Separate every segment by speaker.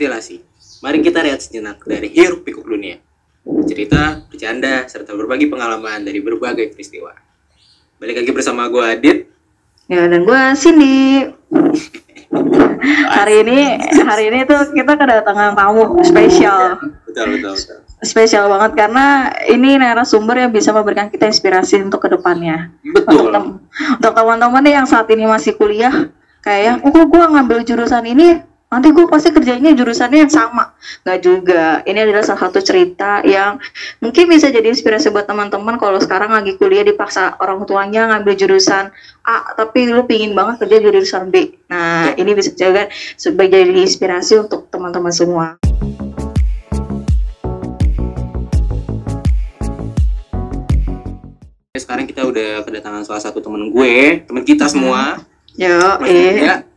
Speaker 1: ventilasi. Mari kita lihat sejenak dari hiruk pikuk dunia. Cerita, bercanda, serta berbagi pengalaman dari berbagai peristiwa. Balik lagi bersama gue Adit.
Speaker 2: Ya dan gue Cindy. hari ini hari ini tuh kita kedatangan tamu spesial.
Speaker 1: Betul, betul, betul.
Speaker 2: Spesial banget karena ini narasumber yang bisa memberikan kita inspirasi untuk ke depannya. Untuk,
Speaker 1: Betul.
Speaker 2: tem- untuk teman-teman yang saat ini masih kuliah, kayak, oh kok gue ngambil jurusan ini, nanti gue pasti kerjanya jurusannya yang sama. Nggak juga. Ini adalah salah satu cerita yang mungkin bisa jadi inspirasi buat teman-teman kalau sekarang lagi kuliah dipaksa orang tuanya ngambil jurusan A, tapi lu pingin banget kerja jurusan B. Nah, ini bisa juga sebagai jadi inspirasi untuk teman-teman semua.
Speaker 1: Sekarang kita udah kedatangan salah satu temen gue, temen kita semua.
Speaker 2: Yo,
Speaker 1: Mas
Speaker 2: eh.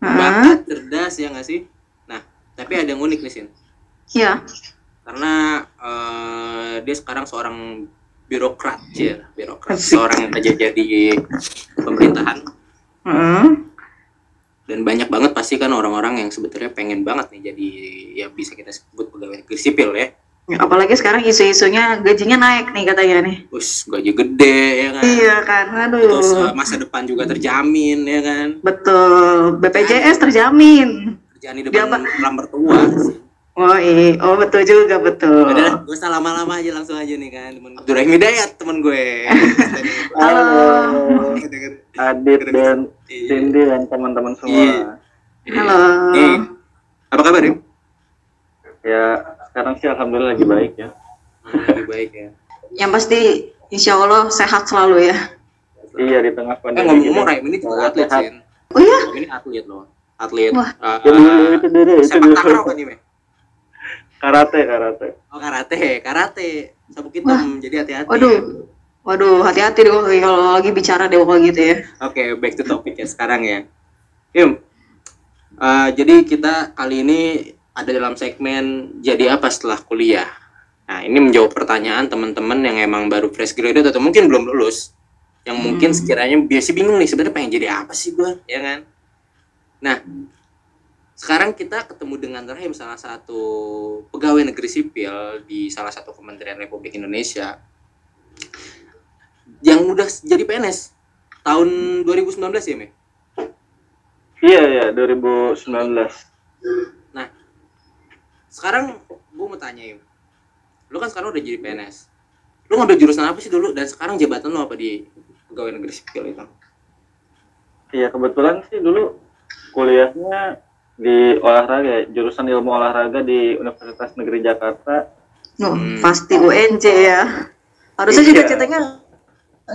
Speaker 1: Bakat, cerdas ya nggak sih? Nah, tapi ada yang unik nih, Sin.
Speaker 2: Ya.
Speaker 1: Karena eh, dia sekarang seorang birokrat, ya, birokrat,
Speaker 2: Asik.
Speaker 1: seorang yang kerja jadi pemerintahan.
Speaker 2: Hmm.
Speaker 1: Dan banyak banget pasti kan orang-orang yang sebetulnya pengen banget nih jadi ya bisa kita sebut pegawai negeri sipil ya.
Speaker 2: Ya, Apalagi sekarang isu-isunya gajinya naik nih katanya nih.
Speaker 1: Us gaji gede ya kan.
Speaker 2: Iya kan,
Speaker 1: Terus eh,
Speaker 2: aduh.
Speaker 1: masa depan juga terjamin ya kan.
Speaker 2: Betul, BPJS terjamin.
Speaker 1: Kerjaan di depan mertua sih.
Speaker 2: Oh iya, oh betul juga betul.
Speaker 1: Udah, gue usah lama-lama aja langsung aja nih kan temen Abdurrahim Hidayat temen gue.
Speaker 2: Halo.
Speaker 3: Adit dan
Speaker 1: Iya.
Speaker 3: Cindy dan teman-teman semua.
Speaker 1: Iya.
Speaker 2: Halo.
Speaker 1: Nih, apa kabar Rim?
Speaker 3: Ya sekarang sih alhamdulillah lagi baik ya.
Speaker 1: Lebih baik ya.
Speaker 2: Yang pasti insya Allah sehat selalu ya.
Speaker 3: Iya di tengah
Speaker 1: Eh
Speaker 3: pandemi.
Speaker 1: ngomong-ngomong
Speaker 3: gini.
Speaker 1: Rahim ini juga atlet
Speaker 3: Sehat.
Speaker 1: Sin.
Speaker 2: Oh iya?
Speaker 1: Ini atlet loh. Atlet.
Speaker 2: Wah.
Speaker 1: eh,
Speaker 3: Itu dulu, itu dulu, itu
Speaker 1: sepak takraw kan ini? Meh?
Speaker 3: Karate, karate.
Speaker 1: Oh karate, karate. Sabuk hitam, jadi hati-hati.
Speaker 2: Waduh. Waduh, hati-hati deh kalau lagi bicara deh kalau gitu ya.
Speaker 1: Oke, back to topic ya sekarang ya. Yum, eh, jadi kita kali ini ada dalam segmen jadi apa setelah kuliah. Nah, ini menjawab pertanyaan teman-teman yang emang baru fresh graduate atau mungkin belum lulus, yang mungkin
Speaker 2: Hmm.
Speaker 1: sekiranya biasa bingung nih sebenarnya pengen jadi apa sih gue, ya kan? Nah, sekarang kita ketemu dengan Rahim salah satu pegawai negeri sipil di salah satu kementerian Republik Indonesia yang udah jadi PNS tahun 2019 ya, Me?
Speaker 3: Iya ya 2019.
Speaker 1: Sekarang gue mau tanya Im. Lu kan sekarang udah jadi PNS. Lu ngambil jurusan apa sih dulu dan sekarang jabatan lu apa di pegawai negeri sipil itu?
Speaker 3: Iya kebetulan sih dulu kuliahnya di olahraga, jurusan ilmu olahraga di Universitas Negeri Jakarta.
Speaker 2: Nuh,
Speaker 1: Hmm.
Speaker 2: pasti UNJ ya. Harusnya
Speaker 3: Iya.
Speaker 2: cita-citanya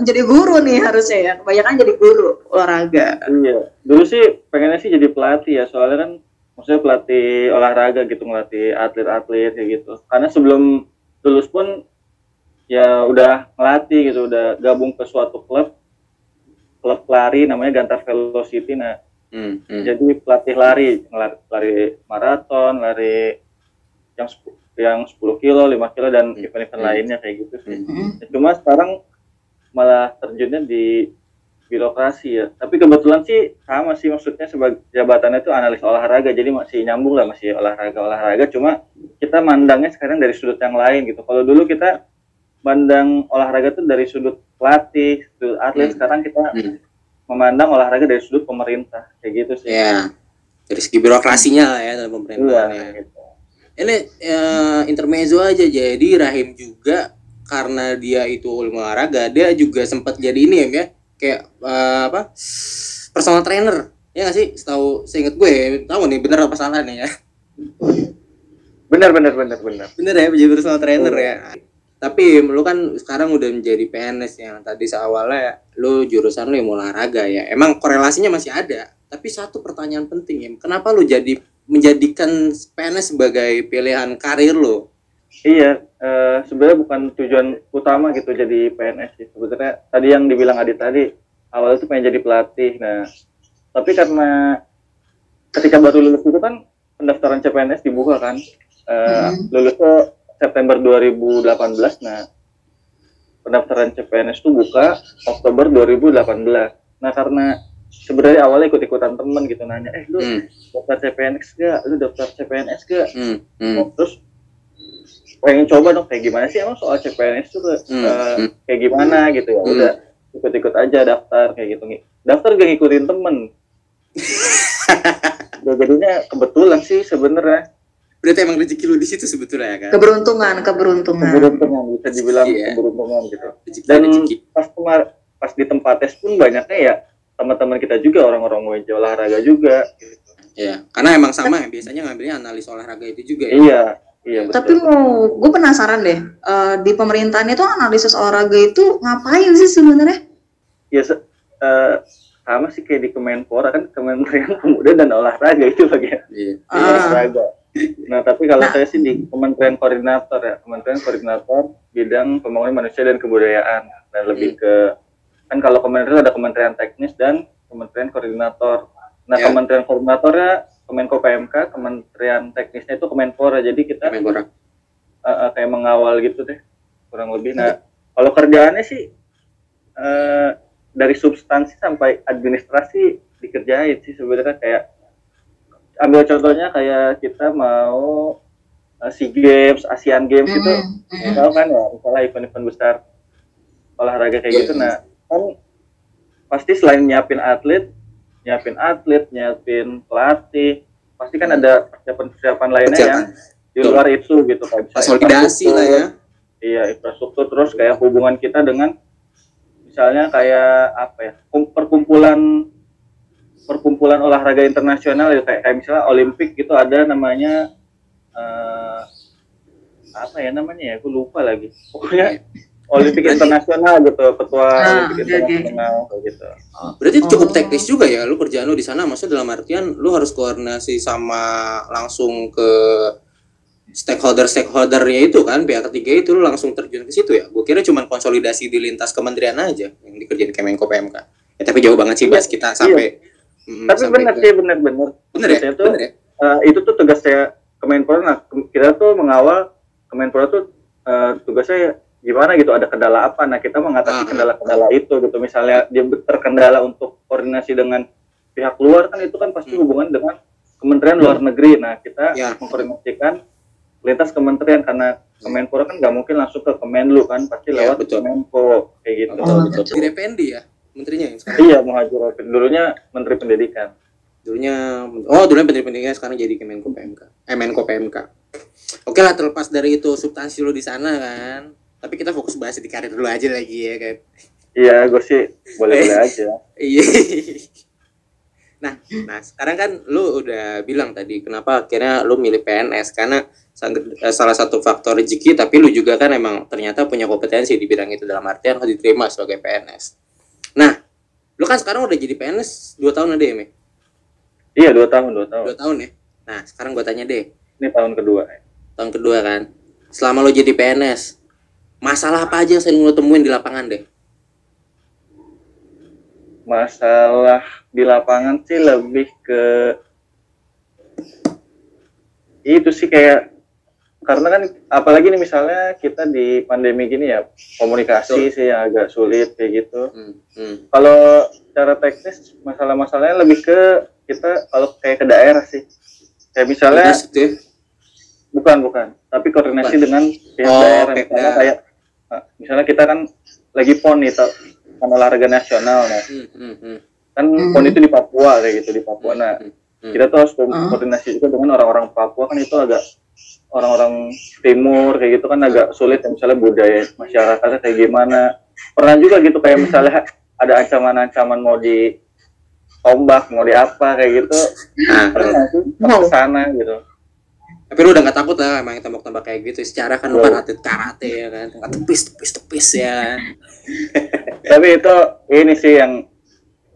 Speaker 2: jadi guru nih harusnya ya. Kebanyakan jadi guru olahraga.
Speaker 3: Iya, dulu sih pengennya sih jadi pelatih ya, soalnya kan maksudnya pelatih olahraga gitu, ngelatih atlet-atlet kayak gitu. Karena sebelum lulus pun ya udah ngelatih gitu, udah gabung ke suatu klub, klub lari namanya Gantar Velocity. Nah,
Speaker 1: Hmm, hmm.
Speaker 3: jadi pelatih lari, ngelari, lari maraton, lari yang sep- yang 10 kilo, 5 kilo dan
Speaker 1: Hmm.
Speaker 3: event-event
Speaker 1: Hmm.
Speaker 3: lainnya kayak gitu sih.
Speaker 2: Hmm.
Speaker 3: Cuma sekarang malah terjunnya di birokrasi ya. Tapi kebetulan sih sama sih maksudnya sebagai jabatannya itu analis olahraga. Jadi masih nyambung lah masih olahraga-olahraga. Cuma kita mandangnya sekarang dari sudut yang lain gitu. Kalau dulu kita mandang olahraga tuh dari sudut pelatih, sudut atlet.
Speaker 1: Hmm.
Speaker 3: Sekarang kita
Speaker 1: Hmm.
Speaker 3: memandang olahraga dari sudut pemerintah kayak gitu sih.
Speaker 1: Ya, dari segi birokrasinya lah ya dalam
Speaker 3: Iya,
Speaker 1: pemerintahan ya.
Speaker 3: gitu.
Speaker 1: Ini eh, intermezzo aja jadi Rahim juga karena dia itu olahraga, dia juga sempat jadi ini ya, ya kayak eh, apa personal trainer ya nggak sih? Setahu seingat gue, tahu nih bener apa salah nih ya?
Speaker 3: Benar, benar, benar, benar.
Speaker 1: Bener ya menjadi personal trainer ya. Tapi lu kan sekarang udah menjadi PNS yang tadi seawalnya lu jurusan lu yang olahraga ya. Emang korelasinya masih ada. Tapi satu pertanyaan penting ya, kenapa lu jadi menjadikan PNS sebagai pilihan karir lu?
Speaker 3: Iya, eh, sebenarnya bukan tujuan utama gitu jadi PNS sih. Sebenarnya tadi yang dibilang Adit tadi, awalnya tuh pengen jadi pelatih. Nah, tapi karena ketika baru lulus itu kan pendaftaran CPNS dibuka kan. Eh,
Speaker 2: Hmm.
Speaker 3: Lulusnya September 2018. Nah, pendaftaran CPNS itu buka Oktober 2018. Nah, karena sebenarnya awalnya ikut-ikutan temen gitu nanya eh lu
Speaker 1: Hmm,
Speaker 3: daftar CPNS gak lu daftar CPNS gak
Speaker 1: hmm, hmm,
Speaker 3: terus pengen coba dong kayak gimana sih emang soal CPNS tuh eh,
Speaker 1: Hmm, hmm.
Speaker 3: kayak gimana gitu ya
Speaker 1: Hmm.
Speaker 3: udah ikut-ikut aja daftar kayak gitu daftar gak ngikutin temen ya, jadinya kebetulan sih sebenarnya
Speaker 1: Berarti emang rezeki lu di situ sebetulnya ya kan?
Speaker 2: Keberuntungan, keberuntungan.
Speaker 3: keberuntungan bisa dibilang
Speaker 1: Iya.
Speaker 3: keberuntungan gitu
Speaker 1: Rezeki,
Speaker 3: dan
Speaker 1: rezeki.
Speaker 3: pas kemar pas di tempat tes pun banyaknya ya teman-teman kita juga orang-orang WJ olahraga juga
Speaker 1: Ya, karena emang sama ya biasanya ngambilnya analis olahraga itu juga ya.
Speaker 3: iya iya betul
Speaker 2: Tapi mau, gue penasaran deh, eh, di pemerintahan itu analisis olahraga itu ngapain sih sebenarnya?
Speaker 3: ya se- eh, sama sih kayak di Kemenpora kan Kementerian Pemuda dan Olahraga itu bagian
Speaker 1: Iya.
Speaker 2: Ah.
Speaker 3: olahraga. Nah tapi kalau
Speaker 2: Nah.
Speaker 3: saya sih di Kementerian Koordinator ya Kementerian Koordinator bidang pembangunan manusia dan kebudayaan dan lebih ke kan kalau kementerian ada Kementerian Teknis dan Kementerian Koordinator. Nah
Speaker 1: Ya.
Speaker 3: Kementerian Koordinatornya Kemenko PMK, Kementerian Teknisnya itu Kemenpora. Jadi kita
Speaker 1: Kemenpora.
Speaker 3: uh, uh, kayak mengawal gitu deh kurang lebih nah kalau kerjaannya sih uh, dari substansi sampai administrasi dikerjain sih sebenarnya kayak ambil contohnya kayak kita mau uh, SEA Games, ASEAN Games itu
Speaker 2: Mm, mm.
Speaker 3: tahu kan ya misalnya event-event besar olahraga kayak
Speaker 1: Iya,
Speaker 3: gitu
Speaker 1: iya.
Speaker 3: nah kan pasti selain nyiapin atlet nyiapin atlet nyiapin pelatih. Pasti kan ada persiapan-persiapan lainnya yang
Speaker 1: Persiapan.
Speaker 3: di luar itu gitu kayak bisa
Speaker 1: Konsolidasi lah ya.
Speaker 3: iya infrastruktur. Terus kayak hubungan kita dengan misalnya kayak apa ya kum- perkumpulan perkumpulan olahraga internasional ya. Kayak, kayak misalnya Olimpik gitu ada namanya eh, apa ya namanya ya? Aku lupa lagi. Pokoknya Olimpik
Speaker 1: Berarti-
Speaker 3: internasional gitu ketua
Speaker 2: Ah,
Speaker 3: Olimpik
Speaker 2: oke.
Speaker 3: internasional kayak gitu.
Speaker 1: Berarti itu cukup
Speaker 2: Oh.
Speaker 1: teknis juga ya lu kerjaan lu di sana maksudnya dalam artian lu harus koordinasi sama langsung ke stakeholder stakeholdernya itu kan pihak ketiga itu lu langsung terjun ke situ ya? Gue kira cuma konsolidasi di lintas kementerian aja yang dikerjain Kemenko PMK ya tapi jauh banget sih bahas kita sampai Mm,
Speaker 3: tapi
Speaker 1: sampai
Speaker 3: benar
Speaker 1: ke-
Speaker 3: sih benar-benar
Speaker 1: bener. Ya?
Speaker 3: Tuh,
Speaker 1: bener ya?
Speaker 3: eh, itu tuh tugasnya Kemenpora. Nah kita tuh mengawal Kemenpora tuh eh, tugasnya gimana gitu ada kendala apa nah kita
Speaker 1: Ah.
Speaker 3: mengatasi kendala-kendala itu gitu misalnya dia terkendala untuk koordinasi dengan pihak luar kan itu kan pasti
Speaker 1: Hmm.
Speaker 3: hubungan dengan Kementerian Luar Negeri nah kita
Speaker 1: Ya.
Speaker 3: mengkoordinasikan lintas kementerian karena Kemenpora kan nggak mungkin langsung ke Kemenlu kan pasti
Speaker 1: Ya,
Speaker 3: lewat
Speaker 1: betul.
Speaker 3: Kemenko kayak gitu
Speaker 2: Oh,
Speaker 1: betul
Speaker 2: betul.
Speaker 1: di DPND ya menterinya yang sekarang
Speaker 3: iya Muhajir Effendi. dulunya Menteri Pendidikan
Speaker 1: dulunya oh dulunya menteri pendidikan sekarang jadi Kemenko PMK eh Menko PMK oke lah terlepas dari itu substansi lu di sana kan tapi kita fokus bahas di karir dulu aja lagi ya kan?
Speaker 3: Iya gue sih boleh-boleh aja.
Speaker 1: Iya. Nah nah sekarang kan lu udah bilang tadi kenapa akhirnya lu milih PNS karena eh, salah satu faktor rezeki tapi lu juga kan emang ternyata punya kompetensi di bidang itu dalam artian harus diterima sebagai PNS nah lu kan sekarang udah jadi PNS dua tahun ada ya Me?
Speaker 3: iya dua tahun dua tahun.
Speaker 1: Dua tahun ya? Nah sekarang gua tanya deh.
Speaker 3: Ini tahun kedua.
Speaker 1: Tahun kedua kan? Selama lo jadi PNS masalah apa aja yang sering lo temuin di lapangan deh
Speaker 3: masalah di lapangan sih lebih ke itu sih kayak karena kan apalagi nih misalnya kita di pandemi gini ya komunikasi sih yang agak sulit kayak gitu
Speaker 1: hmm, hmm.
Speaker 3: kalau secara teknis masalah-masalahnya lebih ke kita kalau kayak ke daerah sih kayak misalnya
Speaker 1: ya.
Speaker 3: bukan bukan tapi koordinasi
Speaker 1: Bukan.
Speaker 3: dengan pihak
Speaker 1: Oh,
Speaker 3: daerah
Speaker 1: daerah.
Speaker 3: kayak nah, misalnya kita kan lagi pon nih tau, kan olahraga nasional nah
Speaker 1: Hmm, hmm, hmm,
Speaker 3: kan
Speaker 2: Hmm.
Speaker 3: pon itu di Papua kayak gitu di Papua. Nah
Speaker 1: hmm, hmm.
Speaker 3: kita tuh harus ko-
Speaker 2: Ah.
Speaker 3: koordinasi juga dengan orang-orang Papua. Kan itu agak orang-orang timur kayak gitu kan agak sulit ya. Misalnya budaya masyarakatnya kayak gimana. Pernah juga gitu kayak misalnya ada ancaman-ancaman mau di tombak mau di apa kayak gitu.
Speaker 1: Nah,
Speaker 3: pernah sih? Pas
Speaker 2: Wow.
Speaker 3: ke sana gitu
Speaker 1: tapi lu udah gak takut lah emang tembak-tembak kayak gitu. Secara kan lu kan atlet karate ya kan. Nggak tepis tepis tepis ya kan.
Speaker 3: Tapi itu ini sih yang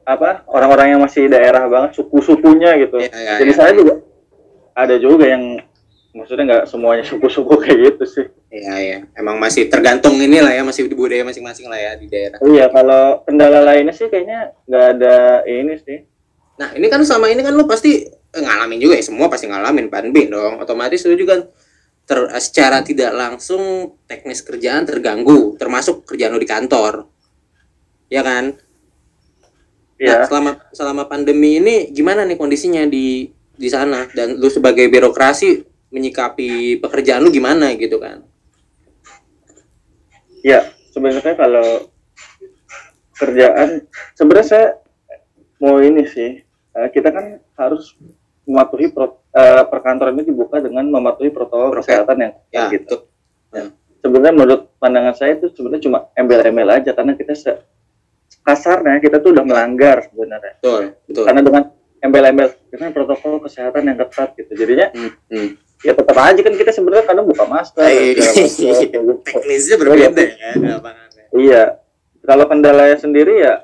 Speaker 3: apa orang-orang yang masih daerah banget suku-sukunya gitu.
Speaker 1: Iya, iya,
Speaker 3: jadi
Speaker 1: iya.
Speaker 3: saya juga ada juga yang maksudnya nggak semuanya suku-suku kayak gitu sih.
Speaker 1: Iya iya. Emang masih tergantung inilah ya masih di budaya masing-masing lah ya di daerah.
Speaker 3: Iya, kalau kendala lainnya sih kayaknya nggak ada ini sih.
Speaker 1: nah ini kan sama ini kan lu pasti eh, ngalamin juga ya semua pasti ngalamin Pan B dong otomatis lu juga ter, eh, secara tidak langsung teknis kerjaan terganggu termasuk kerjaan lu di kantor ya kan. Nah, selama selama pandemi ini gimana nih kondisinya di di sana dan lu sebagai birokrasi menyikapi pekerjaan lu gimana gitu kan?
Speaker 3: Ya, sebenarnya kalau kerjaan sebenarnya saya mau ini sih. eh, kita kan harus mematuhi pro, eh, perkantoran ini dibuka dengan mematuhi protokol
Speaker 1: Prokes.
Speaker 3: kesehatan yang
Speaker 1: Ya,
Speaker 3: gitu.
Speaker 1: betul.
Speaker 3: Sebenarnya menurut pandangan saya itu sebenarnya cuma embel-embel aja karena kita se kasarnya kita tuh udah melanggar sebenarnya.
Speaker 1: Betul, betul.
Speaker 3: Karena dengan embel-embel dengan protokol kesehatan yang ketat gitu. Jadinya
Speaker 1: Hmm, hmm.
Speaker 3: ya tetap aja kan kita sebenarnya kadang buka masker. Segala macam, kayak gitu.
Speaker 1: Teknisnya berbeda ya lapangannya.
Speaker 3: Iya. Kalau kendalanya sendiri ya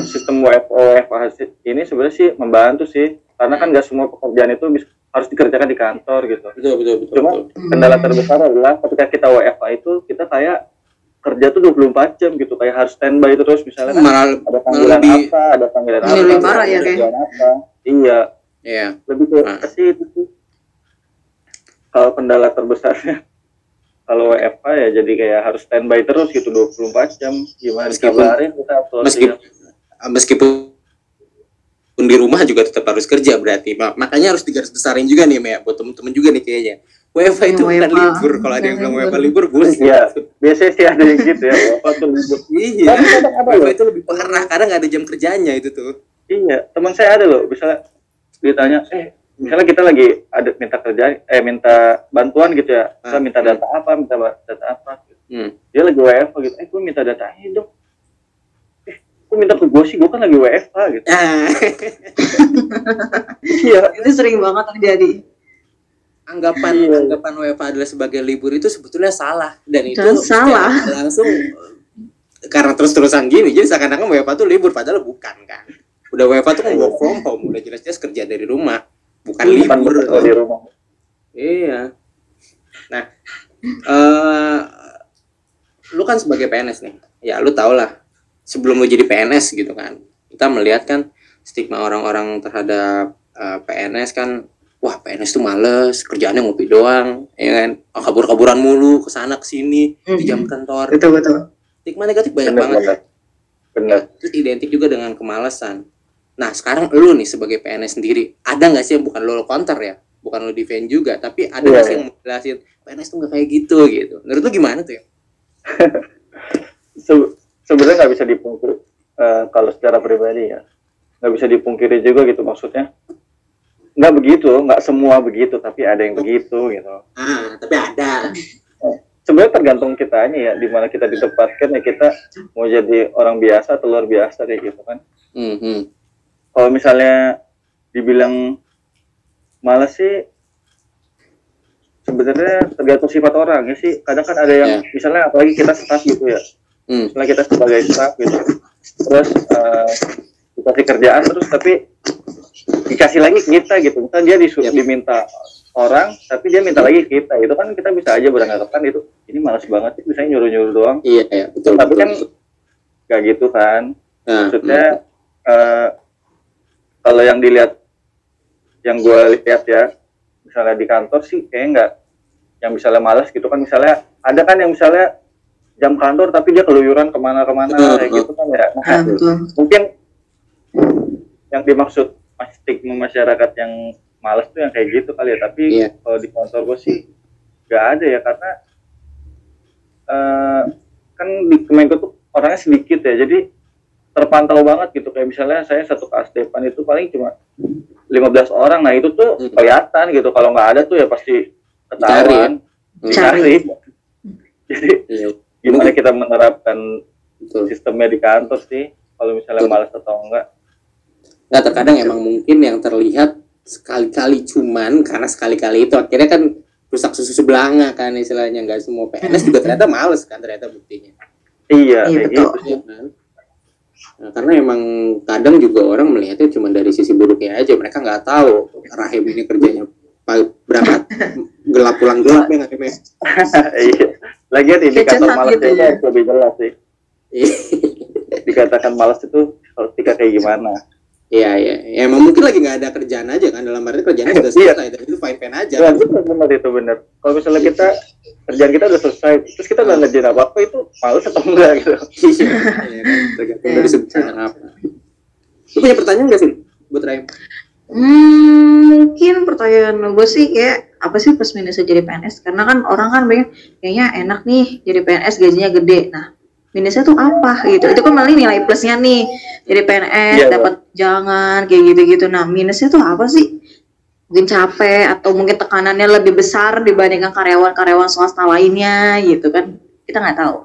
Speaker 3: sistem WFO WFH ini sebenarnya sih membantu sih karena kan nggak semua pekerjaan itu bis- harus dikerjakan di kantor gitu.
Speaker 1: Betul, betul, betul.
Speaker 3: Cuma
Speaker 1: betul.
Speaker 3: kendala terbesar adalah ketika kita WFH itu kita kayak kerja tuh 24 jam gitu kayak harus standby terus misalnya kan
Speaker 1: Malah
Speaker 3: ada panggilan
Speaker 1: lebih
Speaker 3: apa, ada panggilan
Speaker 2: Ini
Speaker 3: apa,
Speaker 2: lebih parah ya,
Speaker 3: apa. Iya,
Speaker 1: ya.
Speaker 3: lebih ke
Speaker 1: Nah.
Speaker 3: ke situ sih. Kalau kendala terbesarnya kalau WFH ya jadi kayak harus standby terus gitu 24 jam gimana
Speaker 1: Meskipun-
Speaker 3: dikabarin kita harus
Speaker 1: Meskipun meskipun pun di rumah juga tetap harus kerja berarti Ma- makanya harus digaris besarin juga nih Mea buat temen-temen juga nih kayaknya WFH itu
Speaker 2: Hmm,
Speaker 1: bukan libur kalau ada yang bilang WFH libur boleh
Speaker 3: Iya, biasanya sih ada yang gitu ya. WFH tuh libur.
Speaker 1: iya WFH
Speaker 3: loh.
Speaker 1: itu lebih parah karena nggak ada jam kerjanya itu tuh
Speaker 3: Iya, teman saya ada loh. Misalnya ditanya, eh, misalnya kita lagi ada minta kerja, eh minta bantuan gitu ya. Kita
Speaker 1: Ah.
Speaker 3: minta data apa, minta data apa.
Speaker 1: hmm.
Speaker 3: Dia lagi WFH gitu. Eh, gue minta data ini dong. Gue minta ke gue sih, gue kan lagi WFH gitu.
Speaker 1: Ah,
Speaker 3: Iya,
Speaker 2: itu sering banget terjadi
Speaker 1: anggapan
Speaker 3: Iya.
Speaker 1: anggapan WFH adalah sebagai libur itu sebetulnya salah dan itu
Speaker 2: Dan salah.
Speaker 1: secara langsung karena terus-terusan gini jadi seakan-akan WFH itu libur padahal bukan kan udah WFH tuh kan work from home udah jelas-jelas kerja dari rumah bukan libur
Speaker 3: di rumah.
Speaker 1: Iya. Nah, eh lu kan sebagai PNS nih, ya lu tau lah sebelum lu jadi PNS gitu kan, kita melihat kan stigma orang-orang terhadap eh, PNS kan, wah PNS tuh males, kerjaannya ngopi doang, ya kan, Oh, kabur-kaburan mulu, ke sana ke sini di jam kantor,
Speaker 2: betul betul
Speaker 1: stigma negatif banyak
Speaker 3: Benar,
Speaker 1: banget.
Speaker 3: benar. Benar.
Speaker 1: Terus identik juga dengan kemalasan. Nah, sekarang lu nih sebagai PNS sendiri, ada nggak sih yang bukan lo counter ya? Bukan lo defend juga, tapi ada nggak
Speaker 3: Iya,
Speaker 1: sih yang jelasin PNS tuh nggak kayak gitu gitu. Menurut lu gimana tuh ya?
Speaker 3: sebenarnya nggak bisa dipungkiri eh, kalau secara pribadi ya nggak bisa dipungkiri juga gitu maksudnya nggak begitu nggak semua begitu tapi ada yang begitu gitu
Speaker 1: Ah, tapi ada.
Speaker 3: sebenarnya tergantung kitanya ya di mana kita ditempatkan ya kita mau jadi orang biasa atau luar biasa kayak gitu kan
Speaker 1: Hmm, hmm.
Speaker 3: kalau misalnya dibilang malas sih sebenarnya tergantung sifat orang ya sih kadang kan ada yang
Speaker 1: Ya.
Speaker 3: misalnya apalagi kita staff gitu ya
Speaker 1: Hmm.
Speaker 3: misalnya kita sebagai staff gitu terus eh, dikasih kerjaan terus tapi dikasih lagi kita gitu misalnya dia disuruh
Speaker 1: Yap.
Speaker 3: diminta orang tapi dia minta lagi kita itu kan kita bisa aja beranggapan itu ini malas banget sih bisa nyuruh nyuruh doang
Speaker 1: Iya, iya, betul.
Speaker 3: Tapi
Speaker 1: betul,
Speaker 3: kan
Speaker 1: betul.
Speaker 3: kayak gitu kan
Speaker 1: Nah,
Speaker 3: maksudnya eh, kalau yang dilihat yang gue lihat ya misalnya di kantor sih kayak nggak yang misalnya malas gitu kan misalnya ada kan yang misalnya jam kantor tapi dia keluyuran ke mana-kemana
Speaker 1: Betul,
Speaker 3: kayak
Speaker 1: betul.
Speaker 3: gitu kan ya. Nah,
Speaker 2: Ah, betul.
Speaker 3: Mungkin yang dimaksud stigma masyarakat yang malas tuh yang kayak gitu kali ya. Tapi
Speaker 1: Iya.
Speaker 3: kalau di kantor gue sih nggak ada ya karena eh, kan di Kemenko tuh orangnya sedikit ya. Jadi terpantau banget gitu. Kayak misalnya saya satu kelas depan itu paling cuma 15 orang. Nah itu tuh
Speaker 1: Hmm.
Speaker 3: kelihatan gitu. Kalau nggak ada tuh ya pasti ketahuan.
Speaker 1: Hmm.
Speaker 3: dicari. Jadi
Speaker 1: Iya,
Speaker 3: gimana kita menerapkan
Speaker 1: betul.
Speaker 3: sistemnya di kantor sih kalau misalnya
Speaker 1: Betul.
Speaker 3: malas atau enggak
Speaker 1: Nggak terkadang emang mungkin yang terlihat sekali-kali cuman karena sekali-kali itu akhirnya kan rusak susu sebelanga kan istilahnya nggak semua PNS juga ternyata males kan ternyata buktinya.
Speaker 3: iya
Speaker 2: Iya, betul.
Speaker 1: Iya kan? Nah, karena emang kadang juga orang melihatnya cuma dari sisi buruknya aja. Mereka nggak tahu Rahim ini kerjanya pa- berangkat gelap pulang gelap ya nggak
Speaker 3: iya lagian indikator
Speaker 2: Kecetak
Speaker 3: malas
Speaker 2: gitu
Speaker 3: itu
Speaker 2: ya.
Speaker 3: lebih jelas sih
Speaker 1: Iya,
Speaker 3: dikatakan malas itu kalau ketika kayak gimana
Speaker 1: iya, iya. Ya, emang mungkin lagi nggak ada kerjaan aja kan dalam arti kerjaannya sudah
Speaker 3: Iya.
Speaker 1: selesai dan itu fine fine aja.
Speaker 3: ya benar benar itu benar kalau misalnya kita kerjaan kita udah selesai terus kita udah ngerjain apa apa itu malas atau enggak gitu
Speaker 1: Iya kan, tergantung dari apa. Lu punya pertanyaan gak sih buat Rahim?
Speaker 2: Hmm, mungkin pertanyaan gue sih kayak apa sih plus minusnya jadi PNS? Karena kan orang kan pengen kayaknya enak nih jadi PNS gajinya gede. Nah, minusnya tuh apa gitu? Itu kan malah nilai plusnya nih jadi PNS
Speaker 3: Iya,
Speaker 2: dapat jangan kayak gitu-gitu. Nah, minusnya tuh apa sih? Mungkin capek atau mungkin tekanannya lebih besar dibandingkan karyawan-karyawan swasta lainnya gitu kan? Kita nggak tahu.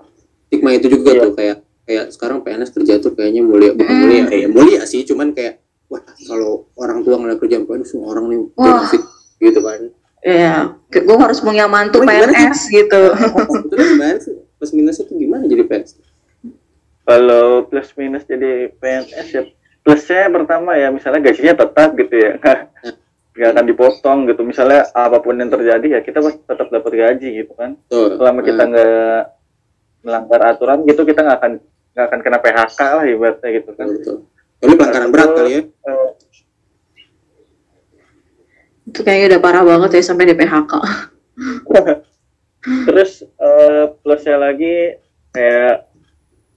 Speaker 1: Stigma itu juga
Speaker 3: Iya.
Speaker 1: tuh kayak kayak sekarang PNS kerja tuh kayaknya mulia bukan
Speaker 2: Hmm.
Speaker 1: mulia ya mulia sih cuman kayak wah kalau orang tua ngeliat kerjaan PNS semua orang nih
Speaker 2: Wah.
Speaker 1: benefit gitu kan
Speaker 2: Ya, gue harus punya mantu PNS gitu.
Speaker 1: itu gimana sih? Plus minusnya tuh gimana jadi PNS
Speaker 3: Kalau plus minus jadi PNS ya plusnya pertama ya misalnya gajinya tetap gitu ya. Nggak akan dipotong gitu. Misalnya apa pun yang terjadi ya kita pasti tetap dapat gaji gitu kan.
Speaker 1: Tuh
Speaker 3: selama kita
Speaker 1: nah,
Speaker 3: nggak melanggar aturan gitu kita nggak akan nggak akan kena PHK lah ibaratnya gitu kan.
Speaker 1: Betul. Ini pelanggaran berat kali ya.
Speaker 3: Eh,
Speaker 2: Itu kayaknya udah parah banget ya sampai di PHK.
Speaker 3: terus eh, plusnya lagi kayak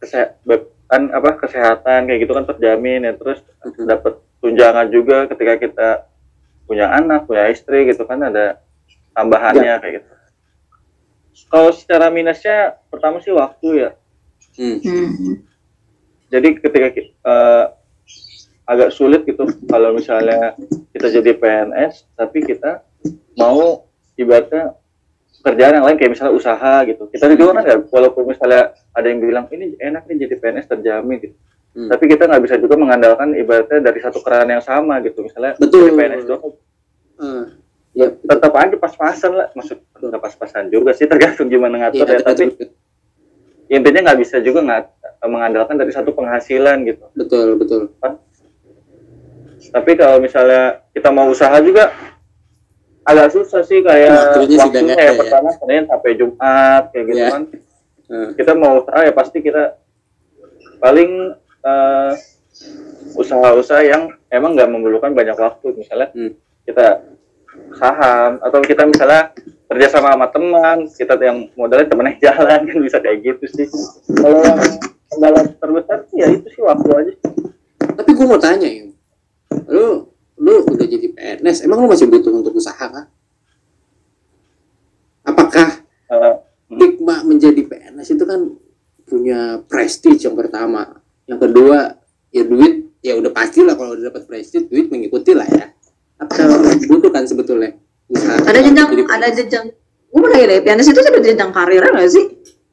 Speaker 3: kesehatan apa kesehatan kayak gitu kan terjamin ya terus
Speaker 1: Mhm.
Speaker 3: dapat tunjangan juga ketika kita punya anak punya istri gitu kan ada tambahannya kayak gitu kalau secara minusnya pertama sih waktu ya
Speaker 1: Hmm.
Speaker 2: Hmm.
Speaker 3: jadi ketika eh, agak sulit gitu kalau misalnya kita jadi PNS tapi kita mau ibaratnya pekerjaan yang lain kayak misalnya usaha gitu. Kita juga kan ya walaupun misalnya ada yang bilang ini enak nih jadi PNS terjamin gitu.
Speaker 1: Hmm.
Speaker 3: tapi kita nggak bisa juga mengandalkan ibaratnya dari satu keran yang sama gitu. Misalnya
Speaker 1: Betul.
Speaker 3: jadi PNS doang.
Speaker 1: Ah, ya
Speaker 3: tetap aja pas-pasan lah. Maksud nggak pas-pasan juga sih tergantung gimana ngatur ya tapi
Speaker 1: betul,
Speaker 3: intinya nggak bisa juga nggak mengandalkan dari satu penghasilan gitu.
Speaker 1: Betul betul
Speaker 3: tapi kalau misalnya kita mau usaha juga agak susah sih kayak
Speaker 1: Waktunya sih
Speaker 3: waktunya
Speaker 1: ada ya.
Speaker 3: pertama Senin sampai Jumat kayak gitu
Speaker 1: Iya.
Speaker 3: kan
Speaker 1: Ah,
Speaker 3: kita mau usaha ya pasti kita paling eh, usaha-usaha yang emang nggak memerlukan banyak waktu. Misalnya
Speaker 1: Hmm.
Speaker 3: kita saham atau kita misalnya kerja sama sama teman kita yang modalnya temennya jalan kan bisa kayak gitu sih. Kalau yang kendala terbesar sih ya itu sih waktu aja.
Speaker 1: Tapi gue mau tanya ya lu lu udah jadi PNS emang lu masih butuh untuk usaha kan apakah stigma menjadi PNS itu kan punya prestige yang pertama yang kedua ya duit ya udah pasti lah kalau udah dapat prestige duit mengikuti lah ya apa butuh kan sebetulnya usaha
Speaker 2: Ada jenjang, ada jenjang. Gue mau nanya deh, PNS itu ada jenjang karirnya nggak sih?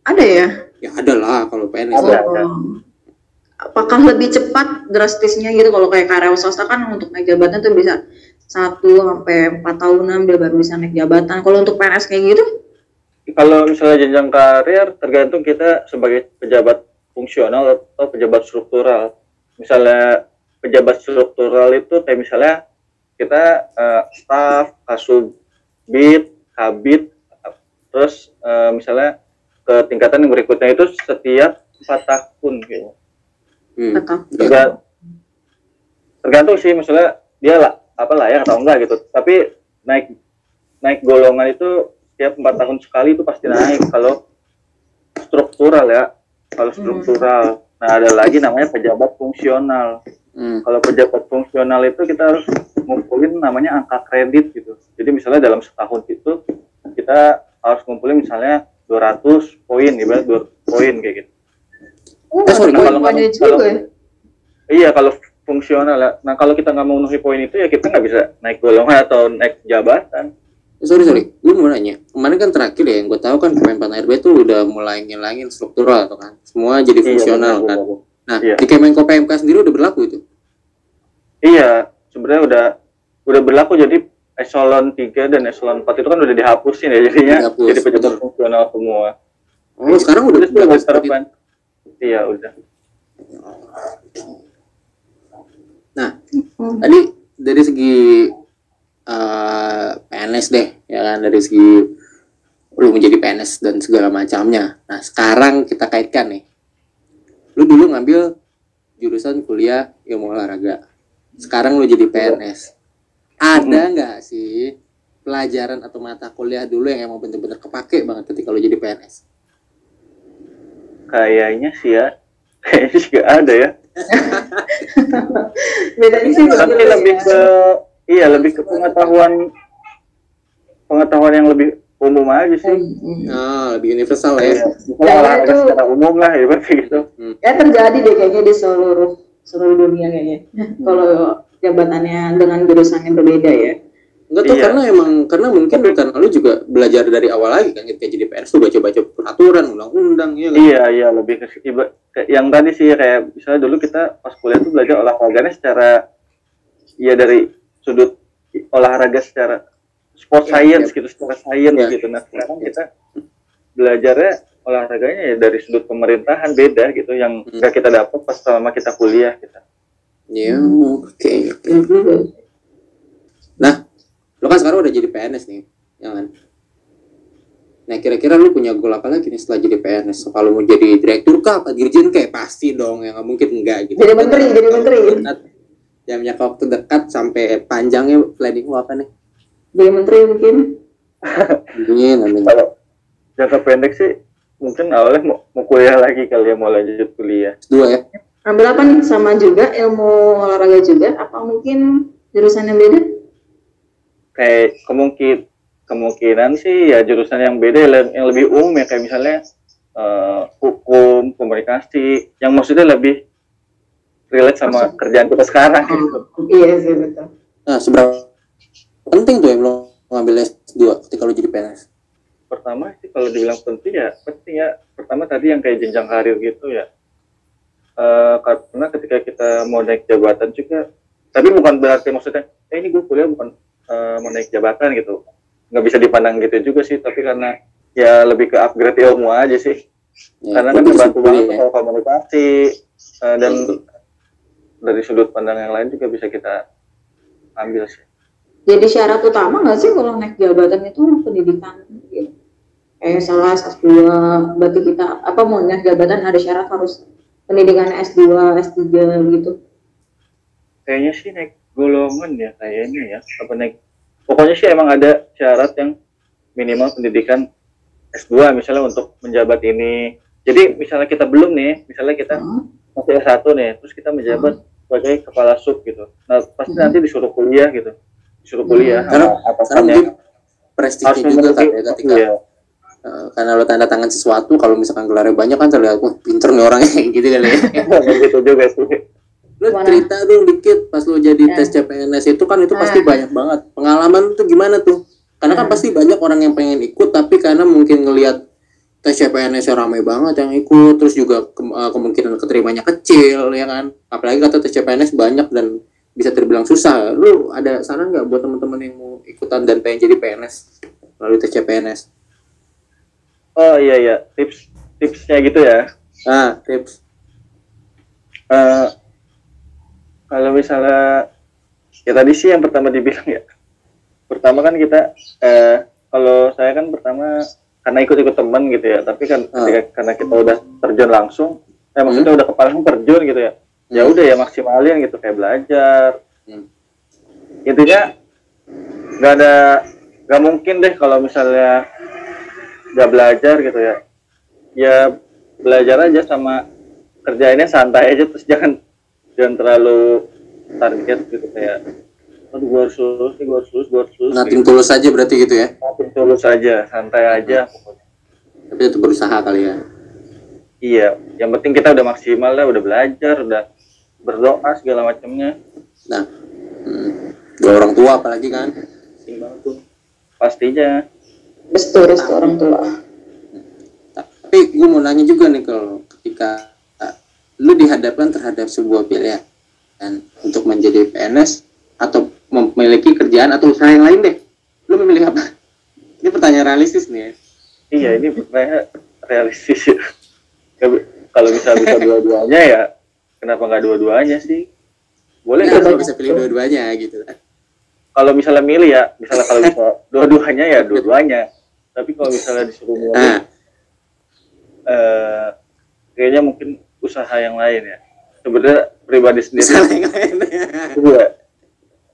Speaker 2: Ada ya?
Speaker 1: ya ada lah kalau PNS
Speaker 3: Ada.
Speaker 2: Oh. Apakah lebih cepat drastisnya gitu kalau kayak karyawan swasta kan untuk naik jabatan tuh bisa satu sampai empat tahunan dia baru bisa naik jabatan. Kalau untuk PNS kayak gitu,
Speaker 3: kalau misalnya jenjang karir tergantung kita sebagai pejabat fungsional atau pejabat struktural. Misalnya pejabat struktural itu kayak misalnya kita eh, staff, kasubit, kabit, terus eh, misalnya ke tingkatan yang berikutnya itu setiap empat tahun gitu.
Speaker 1: Hmm.
Speaker 3: Terga- tergantung sih misalnya dia lah apa layak atau enggak gitu. Tapi naik naik golongan itu setiap empat tahun sekali itu pasti naik. Kalau struktural ya kalau struktural. Nah ada lagi namanya pejabat fungsional.
Speaker 1: Hmm.
Speaker 3: kalau pejabat fungsional itu kita harus ngumpulin namanya angka kredit gitu. Jadi misalnya dalam setahun itu kita harus ngumpulin misalnya 200 poin ibarat 200 poin kayak gitu
Speaker 2: Oh,
Speaker 1: Eh, sorry,
Speaker 2: ada
Speaker 3: kalau- kalau-
Speaker 2: juga ya.
Speaker 3: Iya kalau fungsional ya. Nah kalau kita nggak memenuhi poin itu ya kita nggak bisa naik golongan atau naik jabatan.
Speaker 1: Eh, sorry sorry gue mau nanya kemarin kan terakhir ya yang gue tahu kan Kemenpan RB itu udah mulai ngilangin struktural tuh kan semua jadi fungsional
Speaker 3: Iya,
Speaker 1: kan
Speaker 3: benar,
Speaker 1: nah
Speaker 3: Iya.
Speaker 1: di Kemenko PMK sendiri udah berlaku itu
Speaker 3: Iya sebenarnya udah udah berlaku jadi eselon 3 dan eselon 4 itu kan udah dihapusin ya jadinya
Speaker 1: Dihapus,
Speaker 3: jadi pejabat
Speaker 1: betul.
Speaker 3: fungsional semua.
Speaker 1: oh sekarang udah
Speaker 3: Udah sudah
Speaker 1: berlaku seperti itu.
Speaker 3: diterapkan. Iya udah.
Speaker 1: nah
Speaker 2: Hmm.
Speaker 1: tadi dari segi eh, PNS deh ya kan? Dari segi lu menjadi PNS dan segala macamnya. Nah sekarang kita kaitkan nih. Lu dulu ngambil jurusan kuliah ilmu olahraga. Sekarang lu jadi PNS ada nggak sih pelajaran atau mata kuliah dulu yang emang bener-bener kepake banget ketika lu jadi PNS
Speaker 3: Kayaknya sih ya. Kayaknya sih nggak ada ya.
Speaker 2: bedanya sih
Speaker 3: tapi lebih
Speaker 2: ya.
Speaker 3: ke iya lebih ke pengetahuan pengetahuan yang lebih umum aja sih
Speaker 2: Hmm.
Speaker 1: Ah, lebih universal
Speaker 3: Iya.
Speaker 1: ya.
Speaker 3: Misalnya
Speaker 2: Ya,
Speaker 3: olahraga
Speaker 2: itu-
Speaker 3: secara umum lah ya berarti gitu
Speaker 2: ya terjadi deh kayaknya di seluruh seluruh dunia kayaknya kalau jabatannya dengan jurusan yang berbeda ya
Speaker 1: Enggak tuh
Speaker 3: Iya.
Speaker 1: karena emang karena mungkin karena lu juga belajar dari awal lagi kan ketika jadi PNS tuh baca-baca peraturan, undang-undang ya kan.
Speaker 3: iya iya lebih ke iba- yang tadi sih kayak misalnya dulu kita pas kuliah tuh belajar olahraganya secara ya dari sudut olahraga secara sport
Speaker 1: Iya,
Speaker 3: science
Speaker 1: iya.
Speaker 3: gitu secara science
Speaker 1: Iya.
Speaker 3: gitu nah sekarang kita belajarnya olahraganya ya dari sudut pemerintahan beda gitu yang
Speaker 1: Hmm.
Speaker 3: kita dapat pas selama kita kuliah gitu
Speaker 1: Ya, oke.
Speaker 2: juga.
Speaker 1: Nah, lu kan sekarang udah jadi PNS nih, ya kan? Nah, kira-kira lu punya goal apa lagi nih setelah jadi PNS? Kalau mau jadi direktur kah, apa dirjen kayak pasti dong, ya nggak mungkin enggak gitu.
Speaker 2: Jadi menteri, jadi menteri.
Speaker 1: Jamnya waktu dekat sampai panjangnya planning lu apa nih?
Speaker 2: jadi menteri mungkin
Speaker 1: Ini namanya.
Speaker 3: kalau jangka pendek sih mungkin awalnya mau, mau kuliah lagi kali ya mau lanjut kuliah
Speaker 1: Dua ya.
Speaker 2: ambil apa nih sama juga ilmu olahraga juga apa mungkin jurusan yang beda
Speaker 3: kayak kemungkin kemungkinan sih ya jurusan yang beda yang, lebih umum ya kayak misalnya eh, hukum komunikasi yang maksudnya lebih relate sama kerjaan kita sekarang gitu.
Speaker 2: Oh, iya sih betul
Speaker 1: Nah, seberapa penting tuh yang lo ngambil S2 ketika lo jadi PNS?
Speaker 3: pertama sih kalau dibilang penting ya penting ya pertama tadi yang kayak jenjang karir gitu ya Eh, karena ketika kita mau naik jabatan juga tapi bukan berarti maksudnya eh ini gue kuliah bukan eh, mau naik jabatan gitu nggak bisa dipandang gitu juga sih tapi karena ya lebih ke upgrade ilmu aja sih
Speaker 1: Ya,
Speaker 3: karena kan
Speaker 1: kuliah
Speaker 3: banget
Speaker 1: ya.
Speaker 3: soal komunikasi eh, dan
Speaker 1: Betul.
Speaker 3: dari sudut pandang yang lain juga bisa kita ambil sih
Speaker 2: jadi syarat utama nggak sih kalau naik jabatan itu pendidikan gitu? kayak salah S2 berarti kita apa mau naik jabatan ada syarat harus pendidikan S2 S3 gitu
Speaker 3: kayaknya sih naik golongan ya kayaknya ya. Apa naik? Pokoknya sih emang ada syarat yang minimal pendidikan S2 misalnya untuk menjabat ini. Jadi misalnya kita belum nih misalnya kita
Speaker 2: Hmm.
Speaker 3: masih S1 nih terus kita menjabat sebagai kepala sub gitu. Nah pasti
Speaker 2: Hmm.
Speaker 3: nanti disuruh kuliah gitu. Disuruh kuliah.
Speaker 1: Karena-
Speaker 3: sama
Speaker 1: Karena
Speaker 3: atasannya
Speaker 1: mungkin prestisnya juga kan ya ketika
Speaker 3: iya.
Speaker 1: eh, karena lo tanda tangan sesuatu kalau misalkan gelarnya banyak kan terlihat wah pinter nih orangnya gitu kali ya.
Speaker 3: gitu juga sih
Speaker 1: Lo
Speaker 2: Gimana?
Speaker 1: cerita dong dikit pas lo jadi
Speaker 2: Ya.
Speaker 1: tes CPNS itu kan itu pasti
Speaker 2: Ah.
Speaker 1: banyak banget. Pengalaman tuh gimana tuh? Karena kan
Speaker 2: Hmm.
Speaker 1: pasti banyak orang yang pengen ikut tapi karena mungkin ngelihat tes CPNS ramai banget yang ikut terus juga ke- eh, kemungkinan keterimanya kecil ya kan. Apalagi kata tes CPNS banyak dan bisa terbilang susah. Lu ada saran nggak buat teman-teman yang mau ikutan dan pengen jadi PNS melalui tes CPNS?
Speaker 3: oh iya iya tips tipsnya gitu ya
Speaker 1: Ah, tips.
Speaker 3: Eh, kalau misalnya ya tadi sih yang pertama dibilang ya pertama kan kita eh kalau saya kan pertama karena ikut-ikut teman gitu ya tapi kan
Speaker 1: Ah.
Speaker 3: ketika- karena kita udah terjun langsung eh maksudnya udah kepala terjun gitu ya ya
Speaker 1: Hmm.
Speaker 3: udah ya maksimalin gitu kayak belajar
Speaker 1: Hmm.
Speaker 3: intinya nggak ada nggak mungkin deh kalau misalnya nggak belajar gitu ya ya belajar aja sama kerjainnya santai aja terus jangan jangan terlalu target gitu kayak aduh gua harus lulus nih gua harus lulus gua harus lulus
Speaker 1: Nating
Speaker 3: gitu.
Speaker 1: tulus aja berarti gitu ya.
Speaker 3: Nating tulus aja santai aja pokoknya
Speaker 1: Tapi itu berusaha kali ya.
Speaker 3: iya yang penting kita udah maksimal lah udah belajar udah berdoa segala macamnya
Speaker 1: Nah, hmm, dua orang tua apalagi kan.
Speaker 3: penting banget tuh pastinya
Speaker 2: restu restu orang tua
Speaker 1: Tapi gue mau nanya juga nih kalau ketika lu dihadapkan terhadap sebuah pilihan untuk menjadi PNS atau memiliki kerjaan atau usaha yang lain deh, lu memilih apa? Ini pertanyaan realistis nih ya.
Speaker 3: iya ini pertanyaan realistis ya kalau bisa bisa dua-duanya ya kenapa nggak dua-duanya sih boleh
Speaker 1: Nah,
Speaker 3: nggak
Speaker 1: kalau bisa pilih dua-duanya gitu.
Speaker 3: kalau misalnya milih ya misalnya kalau bisa dua-duanya ya dua-duanya tapi kalau misalnya disuruh milih
Speaker 1: Nah,
Speaker 3: eh, kayaknya mungkin usaha yang lain ya sebenarnya pribadi sendiri
Speaker 1: usaha yang lain.
Speaker 3: juga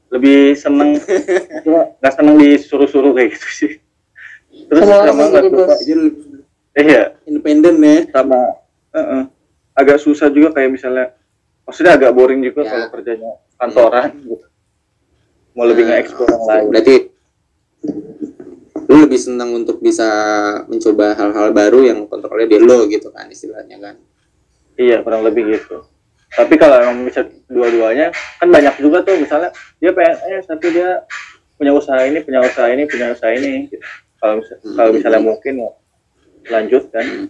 Speaker 3: lebih seneng nggak seneng disuruh-suruh kayak gitu sih terus
Speaker 2: Semua
Speaker 3: sama nggak suka.
Speaker 1: Jadi lu
Speaker 3: iya
Speaker 1: independen ya.
Speaker 3: sama eh, eh, agak susah juga kayak misalnya maksudnya agak boring juga
Speaker 1: Ya.
Speaker 3: kalau kerjanya kantoran gitu mau lebih
Speaker 1: Nah,
Speaker 3: nge-explore yang lain
Speaker 1: Berarti lu lebih senang untuk bisa mencoba hal-hal baru yang kontrolnya di lo gitu kan istilahnya kan.
Speaker 3: Iya kurang lebih gitu tapi kalau emang bisa dua-duanya kan banyak juga tuh misalnya dia PNS tapi dia punya usaha ini punya usaha ini punya usaha ini gitu. kalau kalau misalnya mungkin lanjut kan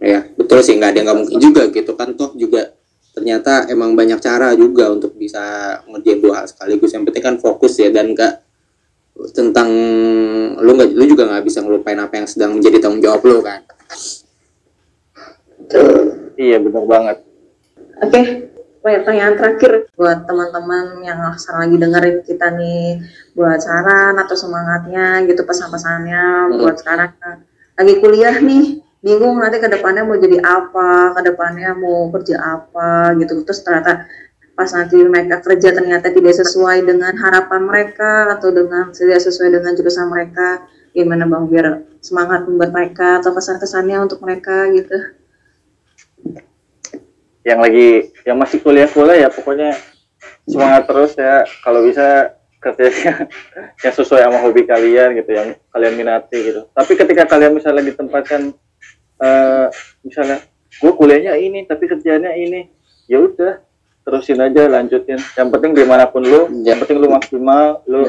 Speaker 1: Ya, betul sih nggak ada yang nggak mungkin juga gitu kan toh juga ternyata emang banyak cara juga untuk bisa ngerjain dua hal sekaligus. Yang penting kan fokus ya dan nggak tentang lu nggak lu juga nggak bisa ngelupain apa yang sedang menjadi tanggung jawab lu kan.
Speaker 3: Iya benar banget
Speaker 2: Oke, pertanyaan terakhir buat teman-teman yang sekarang lagi dengerin kita nih, buat saran atau semangatnya gitu pesan-pesannya
Speaker 1: Hmm.
Speaker 2: buat sekarang lagi kuliah nih, bingung nanti ke depannya mau jadi apa, ke depannya mau kerja apa gitu. Terus ternyata pas nanti mereka kerja ternyata tidak sesuai dengan harapan mereka atau dengan tidak sesuai dengan jurusan mereka, gimana bang biar semangat membuat mereka atau kesan-kesannya untuk mereka gitu.
Speaker 3: Yang lagi yang masih kuliah-kuliah ya pokoknya semangat terus ya kalau bisa kerjanya yang sesuai sama hobi kalian gitu yang kalian minati gitu tapi ketika kalian misalnya ditempatkan eh misalnya gue kuliahnya ini tapi kerjanya ini ya udah terusin aja lanjutin yang penting di mana pun lu yang penting lu maksimal lu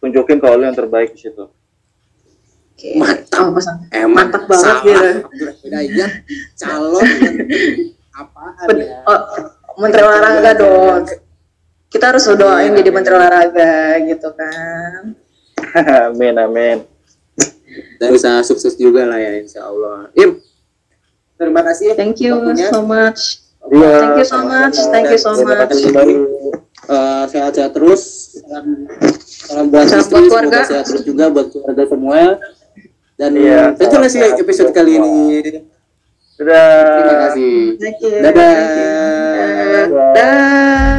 Speaker 3: tunjukin kalau lu yang terbaik di situ
Speaker 2: Oke.
Speaker 1: Mantap.
Speaker 2: Pesan.
Speaker 1: Emang
Speaker 2: Mantap banget
Speaker 1: salah.
Speaker 2: gitu.
Speaker 1: Udah iya calon apaan
Speaker 2: Pen-
Speaker 1: ya?
Speaker 2: oh, menteri olahraga dong. Kita harus doain jadi menteri olahraga gitu kan.
Speaker 3: amin amin
Speaker 1: Dan bisa sukses juga lah ya insya Allah. Im, terima kasih.
Speaker 2: Thank you
Speaker 1: waktunya.
Speaker 2: so much.
Speaker 3: Iya,
Speaker 2: Thank you so much. Thank you so much.
Speaker 3: kembali.
Speaker 1: Eh, sehat-sehat terus. Salam, salam buat
Speaker 2: Salam
Speaker 1: istri,
Speaker 2: buat
Speaker 1: semoga
Speaker 2: keluarga.
Speaker 1: sehat terus juga buat keluarga semua. Dan
Speaker 3: Iya,
Speaker 1: itu lah sih episode kali ini.
Speaker 3: Dadah.
Speaker 1: Terima kasih.
Speaker 2: Thank you.
Speaker 1: Dadah.
Speaker 2: Thank you. Dah.